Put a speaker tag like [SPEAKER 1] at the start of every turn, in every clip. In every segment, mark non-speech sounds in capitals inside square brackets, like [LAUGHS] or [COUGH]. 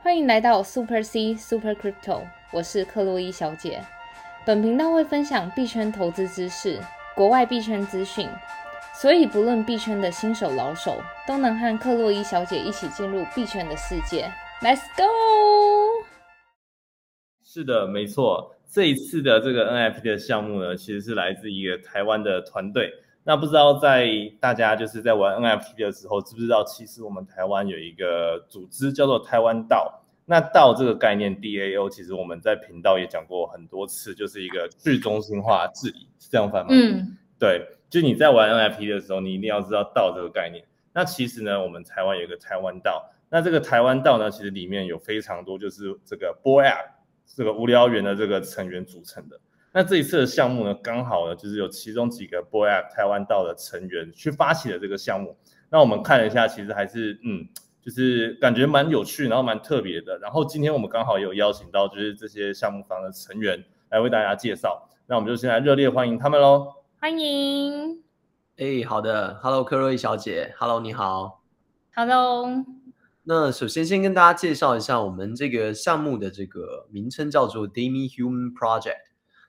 [SPEAKER 1] 欢迎来到 Super C Super Crypto，我是克洛伊小姐。本频道会分享币圈投资知识、国外币圈资讯，所以不论币圈的新手老手，都能和克洛伊小姐一起进入币圈的世界。Let's go！
[SPEAKER 2] 是的，没错。这一次的这个 NFT 的项目呢，其实是来自一个台湾的团队。那不知道在大家就是在玩 NFT 的时候，知不知道其实我们台湾有一个组织叫做台湾道。那道这个概念 DAO，其实我们在频道也讲过很多次，就是一个去中心化治理，是这样翻吗？
[SPEAKER 1] 嗯，
[SPEAKER 2] 对，就你在玩 NFT 的时候，你一定要知道道这个概念。那其实呢，我们台湾有一个台湾道。那这个台湾道呢，其实里面有非常多就是这个 Boy App 这个无聊猿的这个成员组成的。那这一次的项目呢，刚好呢就是有其中几个 Boy App 台湾道的成员去发起了这个项目。那我们看了一下，其实还是嗯。就是感觉蛮有趣，然后蛮特别的。然后今天我们刚好有邀请到，就是这些项目方的成员来为大家介绍。那我们就先来热烈欢迎他们喽！
[SPEAKER 1] 欢迎。
[SPEAKER 3] 哎，好的，Hello，科瑞小姐，Hello，你好。
[SPEAKER 1] Hello。
[SPEAKER 3] 那首先先跟大家介绍一下我们这个项目的这个名称叫做 Demi Human Project。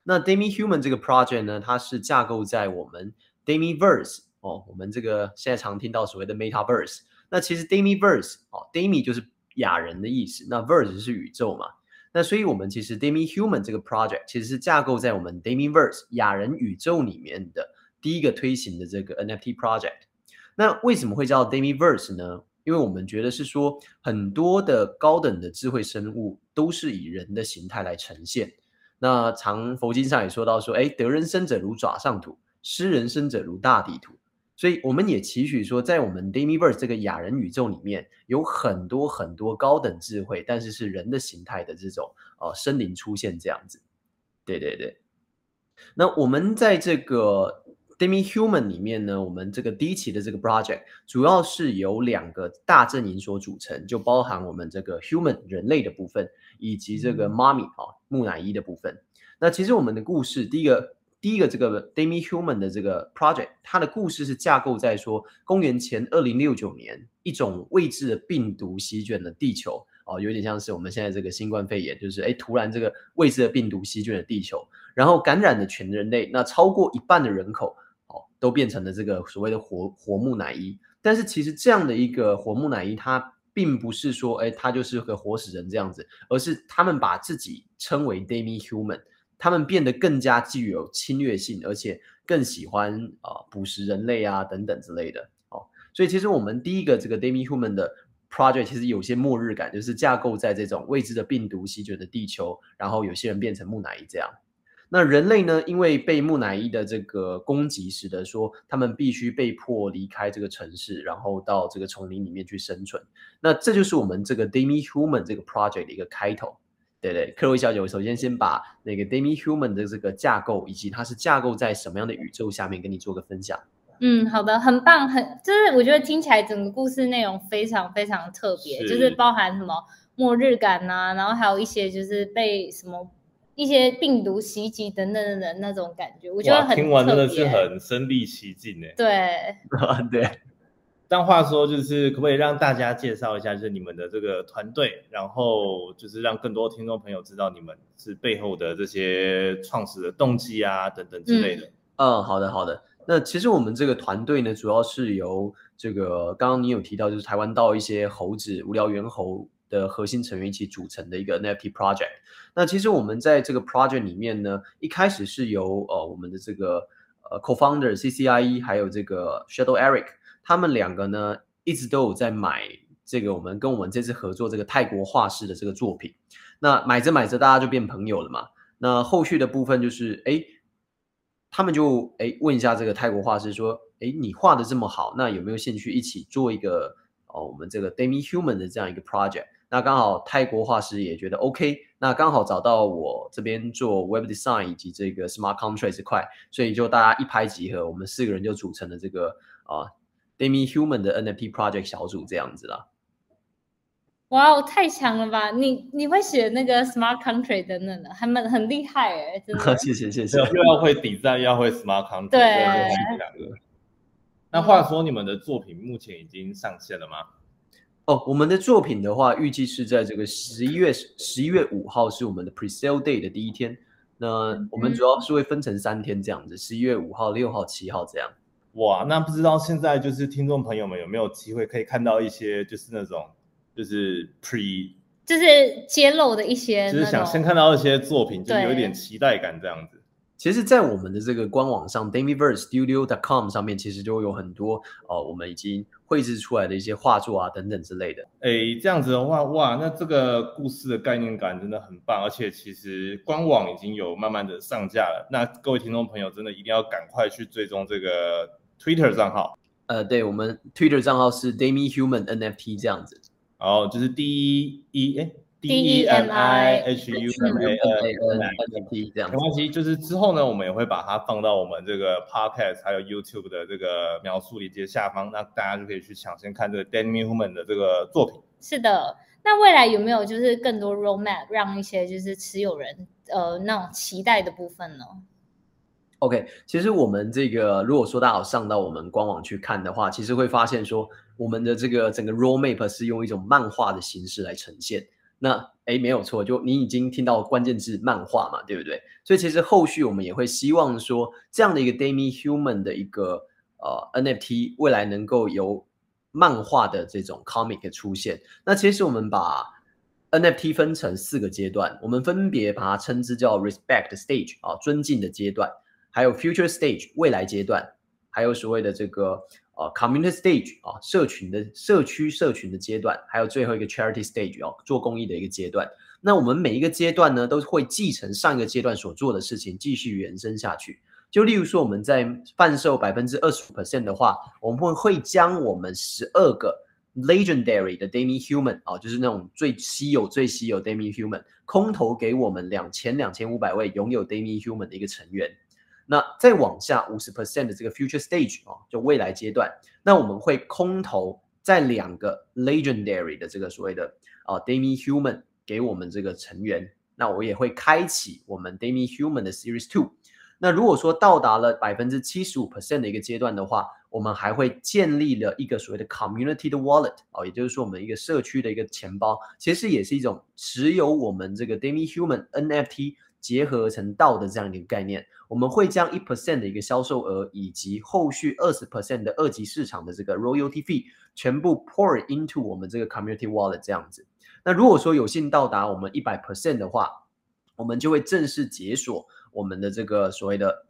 [SPEAKER 3] 那 Demi Human 这个 project 呢，它是架构在我们 Demiverse 哦，我们这个现在常听到所谓的 Metaverse。那其实 Demiverse 哦，Demi 就是雅人的意思，那 Verse 是宇宙嘛。那所以我们其实 Demi Human 这个 project 其实是架构在我们 Demiverse 雅人宇宙里面的第一个推行的这个 NFT project。那为什么会叫 Demiverse 呢？因为我们觉得是说很多的高等的智慧生物都是以人的形态来呈现。那常佛经上也说到说，哎，得人生者如爪上土，失人生者如大地土。所以我们也期许说，在我们 Demiverse 这个雅人宇宙里面，有很多很多高等智慧，但是是人的形态的这种呃生灵出现这样子。对对对。那我们在这个 Demi Human 里面呢，我们这个第一期的这个 project 主要是由两个大阵营所组成，就包含我们这个 Human 人类的部分，以及这个 Mommy 啊木乃伊的部分。那其实我们的故事第一个。第一个这个 Demi Human 的这个 project，它的故事是架构在说，公元前二零六九年，一种未知的病毒席卷了地球，哦，有点像是我们现在这个新冠肺炎，就是哎，突然这个未知的病毒席卷了地球，然后感染了全人类，那超过一半的人口，哦，都变成了这个所谓的活活木乃伊。但是其实这样的一个活木乃伊，它并不是说，哎，它就是个活死人这样子，而是他们把自己称为 Demi Human。他们变得更加具有侵略性，而且更喜欢啊捕食人类啊等等之类的哦。所以其实我们第一个这个 Demi Human 的 project 其实有些末日感，就是架构在这种未知的病毒席卷的地球，然后有些人变成木乃伊这样。那人类呢，因为被木乃伊的这个攻击，使得说他们必须被迫离开这个城市，然后到这个丛林里面去生存。那这就是我们这个 Demi Human 这个 project 的一个开头。对对，克洛伊小姐，我首先先把那个 Demi Human 的这个架构，以及它是架构在什么样的宇宙下面，跟你做个分享。
[SPEAKER 1] 嗯，好的，很棒，很就是我觉得听起来整个故事内容非常非常特别，就是包含什么末日感呐，然后还有一些就是被什么一些病毒袭击等等的那种感觉，我觉得很
[SPEAKER 2] 听完真的是很身临其境诶。
[SPEAKER 1] 对，[LAUGHS]
[SPEAKER 3] 对。
[SPEAKER 2] 但话说，就是可不可以让大家介绍一下，就是你们的这个团队，然后就是让更多听众朋友知道你们是背后的这些创始的动机啊，等等之类的。
[SPEAKER 3] 嗯，好的，好的。那其实我们这个团队呢，主要是由这个刚刚你有提到，就是台湾到一些猴子无聊猿猴的核心成员一起组成的一个 NFT project。那其实我们在这个 project 里面呢，一开始是由呃我们的这个呃 co-founder CCIE 还有这个 Shadow Eric。他们两个呢，一直都有在买这个我们跟我们这次合作这个泰国画师的这个作品。那买着买着，大家就变朋友了嘛。那后续的部分就是，哎，他们就哎问一下这个泰国画师说，哎，你画的这么好，那有没有兴趣一起做一个哦，我们这个 Demi Human 的这样一个 project？那刚好泰国画师也觉得 OK，那刚好找到我这边做 Web Design 以及这个 Smart Contract 这块，所以就大家一拍即合，我们四个人就组成了这个啊。Demi Human 的 NFT project 小组这样子啦。
[SPEAKER 1] 哇哦，太强了吧！你你会写那个 smart contract 等等的，还蛮很厉害哎，真的。[LAUGHS]
[SPEAKER 3] 谢谢谢谢。
[SPEAKER 2] 又要会底站，又要会 smart contract，对，那话说，你们的作品目前已经上线了吗？
[SPEAKER 3] 哦，我们的作品的话，预计是在这个十一月十一月五号是我们的 pre-sale day 的第一天。那我们主要是会分成三天这样子，十一月五号、六号、七号这样。
[SPEAKER 2] 哇，那不知道现在就是听众朋友们有没有机会可以看到一些就是那种就是 pre，
[SPEAKER 1] 就是揭露的一些，
[SPEAKER 2] 就是想先看到一些作品，就有一点期待感这样子。
[SPEAKER 3] 其实，在我们的这个官网上 d a m i v e r s e Studio.com 上面，其实就有很多哦，我们已经绘制出来的一些画作啊，等等之类的。
[SPEAKER 2] 哎，这样子的话，哇，那这个故事的概念感真的很棒，而且其实官网已经有慢慢的上架了。那各位听众朋友，真的一定要赶快去追踪这个 Twitter 账号。
[SPEAKER 3] 呃，对，我们 Twitter 账号是 damihumanNFT 这样子。
[SPEAKER 2] 然后就是 D E 哎。D E M I H U M A N N T 这样没关系，就是之后呢，我们也会把它放到我们这个 Podcast 还有 YouTube 的这个描述链接下方，那大家就可以去抢先看这个 Danny Human 的这个作品。
[SPEAKER 1] 是的，那未来有没有就是更多 Roadmap 让一些就是持有人呃那种期待的部分呢
[SPEAKER 3] ？OK，其实我们这个如果说大家有上到我们官网去看的话，其实会发现说我们的这个整个 Roadmap 是用一种漫画的形式来呈现。那哎，没有错，就你已经听到关键字漫画嘛，对不对？所以其实后续我们也会希望说，这样的一个 Demi Human 的一个呃 NFT 未来能够由漫画的这种 comic 出现。那其实我们把 NFT 分成四个阶段，我们分别把它称之叫 Respect Stage 啊，尊敬的阶段，还有 Future Stage 未来阶段，还有所谓的这个。啊，community stage 啊，社群的社区社群的阶段，还有最后一个 charity stage 哦，做公益的一个阶段。那我们每一个阶段呢，都会继承上一个阶段所做的事情，继续延伸下去。就例如说，我们在贩售百分之二十五 percent 的话，我们会会将我们十二个 legendary 的 demi human 啊，就是那种最稀有、最稀有 demi human，空投给我们两千两千五百位拥有 demi human 的一个成员。那再往下五十 percent 的这个 future stage 啊，就未来阶段，那我们会空投在两个 legendary 的这个所谓的啊 demi human 给我们这个成员，那我也会开启我们 demi human 的 series two。那如果说到达了百分之七十五 percent 的一个阶段的话，我们还会建立了一个所谓的 community 的 wallet 哦，也就是说我们一个社区的一个钱包，其实也是一种持有我们这个 demi human NFT。结合成道的这样一个概念，我们会将一 percent 的一个销售额以及后续二十 percent 的二级市场的这个 royalty fee 全部 pour into 我们这个 community wallet 这样子。那如果说有幸到达我们一百 percent 的话，我们就会正式解锁我们的这个所谓的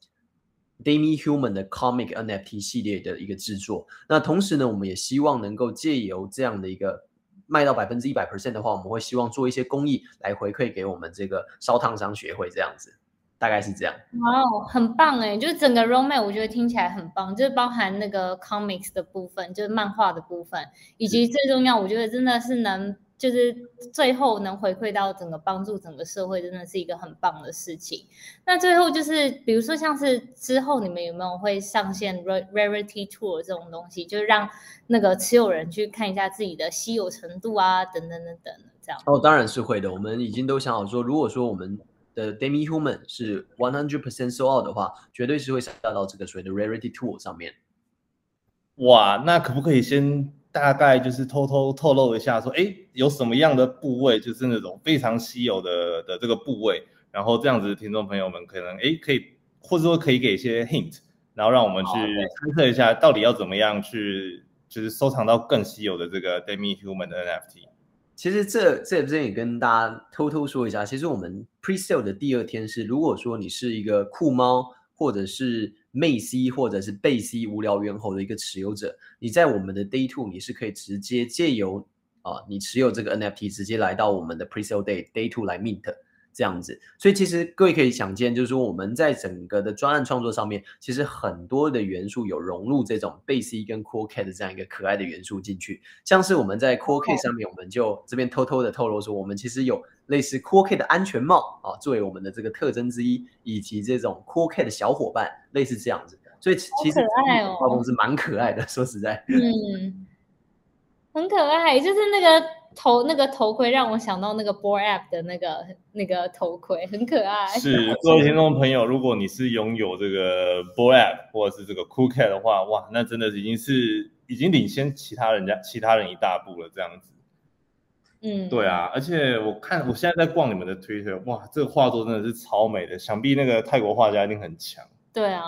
[SPEAKER 3] Demi Human 的 comic NFT 系列的一个制作。那同时呢，我们也希望能够借由这样的一个卖到百分之一百 percent 的话，我们会希望做一些公益来回馈给我们这个烧烫伤学会这样子，大概是这样。
[SPEAKER 1] 哇哦，很棒哎！就是整个 roadmap 我觉得听起来很棒，就是包含那个 comics 的部分，就是漫画的部分，以及最重要，我觉得真的是能。就是最后能回馈到整个帮助整个社会，真的是一个很棒的事情。那最后就是，比如说像是之后你们有没有会上线 rarity tour 这种东西，就是让那个持有人去看一下自己的稀有程度啊，等等等等这样。
[SPEAKER 3] 哦，当然是会的。我们已经都想好说，如果说我们的 demi human 是 one hundred percent sold out 的话，绝对是会上到这个所谓的 rarity tour 上面。
[SPEAKER 2] 哇，那可不可以先？大概就是偷偷透露一下，说哎，有什么样的部位，就是那种非常稀有的的这个部位，然后这样子，听众朋友们可能哎可以，或者说可以给一些 hint，然后让我们去猜测一下，到底要怎么样去，就是收藏到更稀有的这个 demi human 的 NFT。
[SPEAKER 3] 其实这这边也跟大家偷偷说一下，其实我们 pre sale 的第二天是，如果说你是一个酷猫。或者是魅 C 或者是贝 C 无聊猿猴的一个持有者，你在我们的 Day Two 你是可以直接借由啊，你持有这个 NFT 直接来到我们的 Presale Day Day Two 来 Mint。这样子，所以其实各位可以想见，就是说我们在整个的专案创作上面，其实很多的元素有融入这种贝 C 跟 Cool Cat 的这样一个可爱的元素进去。像是我们在 Cool Cat 上面，我们就这边偷偷的透露说，我们其实有类似 Cool Cat 的安全帽啊，作为我们的这个特征之一，以及这种 Cool Cat 的小伙伴，类似这样子。所以其实画风是蛮可爱的，[LAUGHS] 说实在，
[SPEAKER 1] 嗯，很可爱，就是那个。头那个头盔让我想到那个 Boy App 的那个那个头盔，很可爱。
[SPEAKER 2] 是 [LAUGHS] 各位听众朋友，如果你是拥有这个 Boy App 或者是这个 Cool Cat 的话，哇，那真的已经是已经领先其他人家其他人一大步了，这样子。
[SPEAKER 1] 嗯，
[SPEAKER 2] 对啊，而且我看我现在在逛你们的 Twitter，哇，这个画作真的是超美的，想必那个泰国画家一定很强。
[SPEAKER 1] 对啊，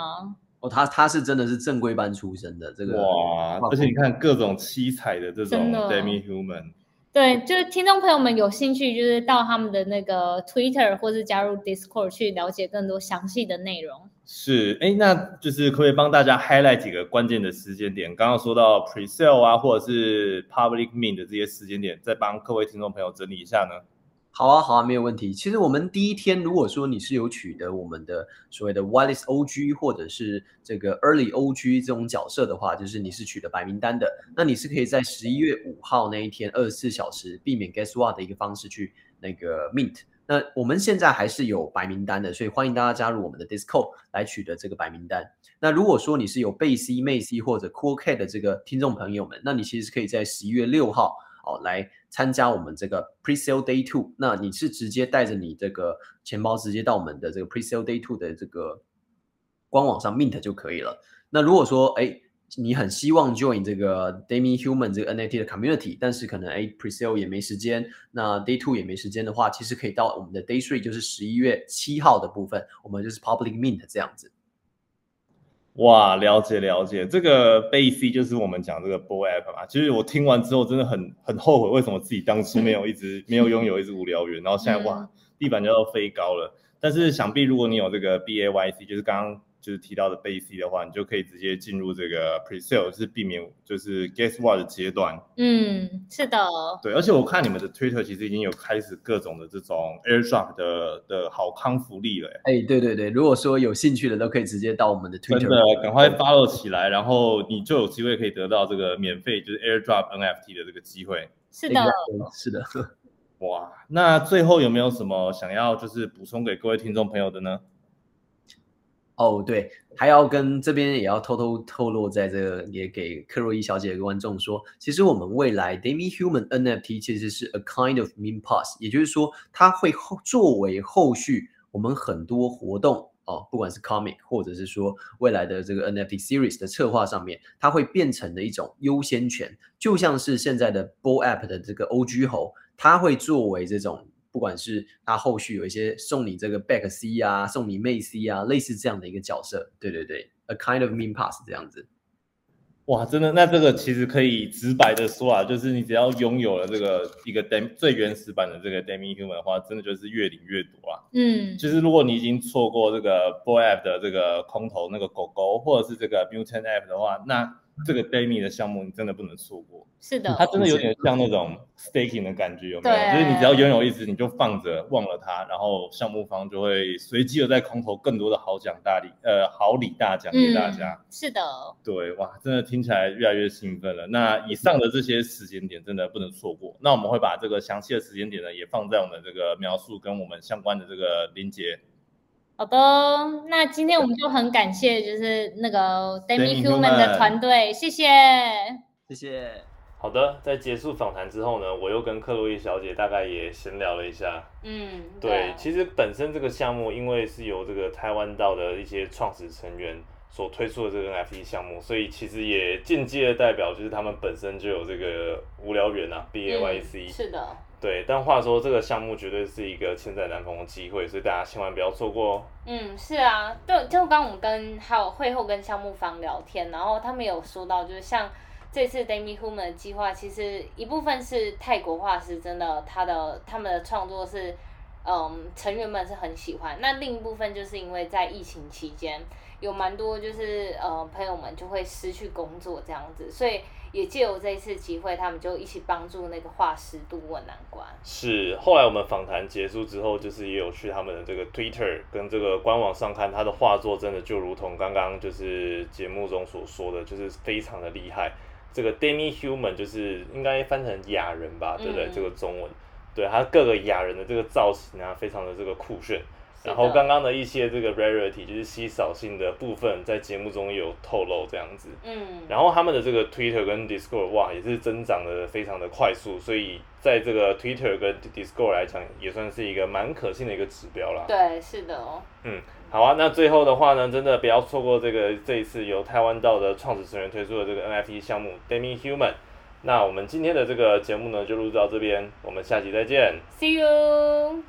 [SPEAKER 3] 哦，他他是真的是正规班出身的这个
[SPEAKER 2] 哇，而且你看各种七彩的这种 demi human，
[SPEAKER 1] 对，就是听众朋友们有兴趣，就是到他们的那个 Twitter 或是加入 Discord 去了解更多详细的内容。
[SPEAKER 2] 是，哎，那就是可不可以帮大家 highlight 几个关键的时间点？刚刚说到 pre sale 啊，或者是 public mint 的这些时间点，再帮各位听众朋友整理一下呢？
[SPEAKER 3] 好啊，好啊，没有问题。其实我们第一天，如果说你是有取得我们的所谓的 whitelist OG 或者是这个 early OG 这种角色的话，就是你是取得白名单的，那你是可以在十一月五号那一天二十四小时避免 guess what 的一个方式去那个 mint。那我们现在还是有白名单的，所以欢迎大家加入我们的 Discord 来取得这个白名单。那如果说你是有贝 C、妹 C 或者 Cool Cat 的这个听众朋友们，那你其实可以在十一月六号哦来参加我们这个 Presale Day Two。那你是直接带着你这个钱包直接到我们的这个 Presale Day Two 的这个官网上 mint 就可以了。那如果说哎。你很希望 join 这个 Demi Human 这个 NFT 的 community，但是可能哎 presale 也没时间，那 Day Two 也没时间的话，其实可以到我们的 Day Three，就是十一月七号的部分，我们就是 Public Mint 这样子。
[SPEAKER 2] 哇，了解了解，这个 b C 就是我们讲这个 Bull App 嘛。其实我听完之后真的很很后悔，为什么自己当初没有一直没有拥有一只无聊猿，然后现在哇地板就要飞高了。但是想必如果你有这个 B A Y C，就是刚刚。就是提到的 base 的话，你就可以直接进入这个 pre-sale，是避免就是 guess what 的阶段。
[SPEAKER 1] 嗯，是的。
[SPEAKER 2] 对，而且我看你们的 Twitter 其实已经有开始各种的这种 airdrop 的的好康福利了。
[SPEAKER 3] 哎，对对对，如果说有兴趣的都可以直接到我们的 Twitter，
[SPEAKER 2] 真的赶快 follow 起来，然后你就有机会可以得到这个免费就是 airdrop NFT 的这个机会。
[SPEAKER 1] 是的，
[SPEAKER 3] 是的。[LAUGHS]
[SPEAKER 2] 哇，那最后有没有什么想要就是补充给各位听众朋友的呢？
[SPEAKER 3] 哦，对，还要跟这边也要偷偷透露，在这个也给克洛伊小姐的观众说，其实我们未来 Demi Human NFT 其实是 a kind of meme pass，也就是说，它会后作为后续我们很多活动哦，不管是 comic 或者是说未来的这个 NFT series 的策划上面，它会变成的一种优先权，就像是现在的 Bull App 的这个 OG 猴，它会作为这种。不管是他后续有一些送你这个 back C 啊，送你妹 C 啊，类似这样的一个角色，对对对，a kind of mean pass 这样子。
[SPEAKER 2] 哇，真的，那这个其实可以直白的说啊，就是你只要拥有了这个一个 dem 最原始版的这个 demi human 的话，真的就是越领越多啊。
[SPEAKER 1] 嗯，
[SPEAKER 2] 就是如果你已经错过这个 boy app 的这个空投那个狗狗，或者是这个 mutant app 的话，那这个 demi 的项目你真的不能错过。
[SPEAKER 1] 是的，
[SPEAKER 2] 它真的有点像那种 staking 的感觉，有没有？就是你只要拥有一只，你就放着，忘了它，然后项目方就会随机的在空投更多的好奖大礼，呃，好礼大奖给大家。
[SPEAKER 1] 是的，
[SPEAKER 2] 对，哇，真的听起来越来越兴奋了。那以上的这些时间点真的不能错过。那我们会把这个详细的时间点呢，也放在我们这个描述跟我们相关的这个链接。
[SPEAKER 1] 好的，那今天我们就很感谢，就是那个 Demi Human 的团队，谢谢，
[SPEAKER 3] 谢谢。
[SPEAKER 2] 好的，在结束访谈之后呢，我又跟克洛伊小姐大概也闲聊了一下。
[SPEAKER 1] 嗯，
[SPEAKER 2] 对，其实本身这个项目因为是由这个台湾道的一些创始成员所推出的这个 NFT 项目，所以其实也间接的代表就是他们本身就有这个无聊猿啊，B A Y C。
[SPEAKER 1] 是的。
[SPEAKER 2] 对，但话说这个项目绝对是一个千载难逢的机会，所以大家千万不要错过哦。
[SPEAKER 1] 嗯，是啊，对，就刚我们跟还有会后跟项目方聊天，然后他们有说到，就是像。这次 Demi Human 的计划其实一部分是泰国画师真的他的他们的创作是，嗯，成员们是很喜欢。那另一部分就是因为在疫情期间有蛮多就是呃朋友们就会失去工作这样子，所以也借由这一次机会，他们就一起帮助那个画师渡过难关。
[SPEAKER 2] 是，后来我们访谈结束之后，就是也有去他们的这个 Twitter 跟这个官网上看，他的画作真的就如同刚刚就是节目中所说的，就是非常的厉害。这个 demi human 就是应该翻成雅人吧，对不对？这个中文，对他各个雅人的这个造型啊，非常的这个酷炫。然后刚刚的一些这个 rarity 就是稀少性的部分，在节目中有透露这样子。
[SPEAKER 1] 嗯。
[SPEAKER 2] 然后他们的这个 Twitter 跟 Discord 哇，也是增长的非常的快速，所以在这个 Twitter 跟 Discord 来讲，也算是一个蛮可信的一个指标啦。
[SPEAKER 1] 对，是的哦。
[SPEAKER 2] 嗯。好啊，那最后的话呢，真的不要错过这个这一次由台湾道的创始成员推出的这个 NFT 项目 Demi Human。那我们今天的这个节目呢，就录到这边，我们下期再见。
[SPEAKER 1] See you。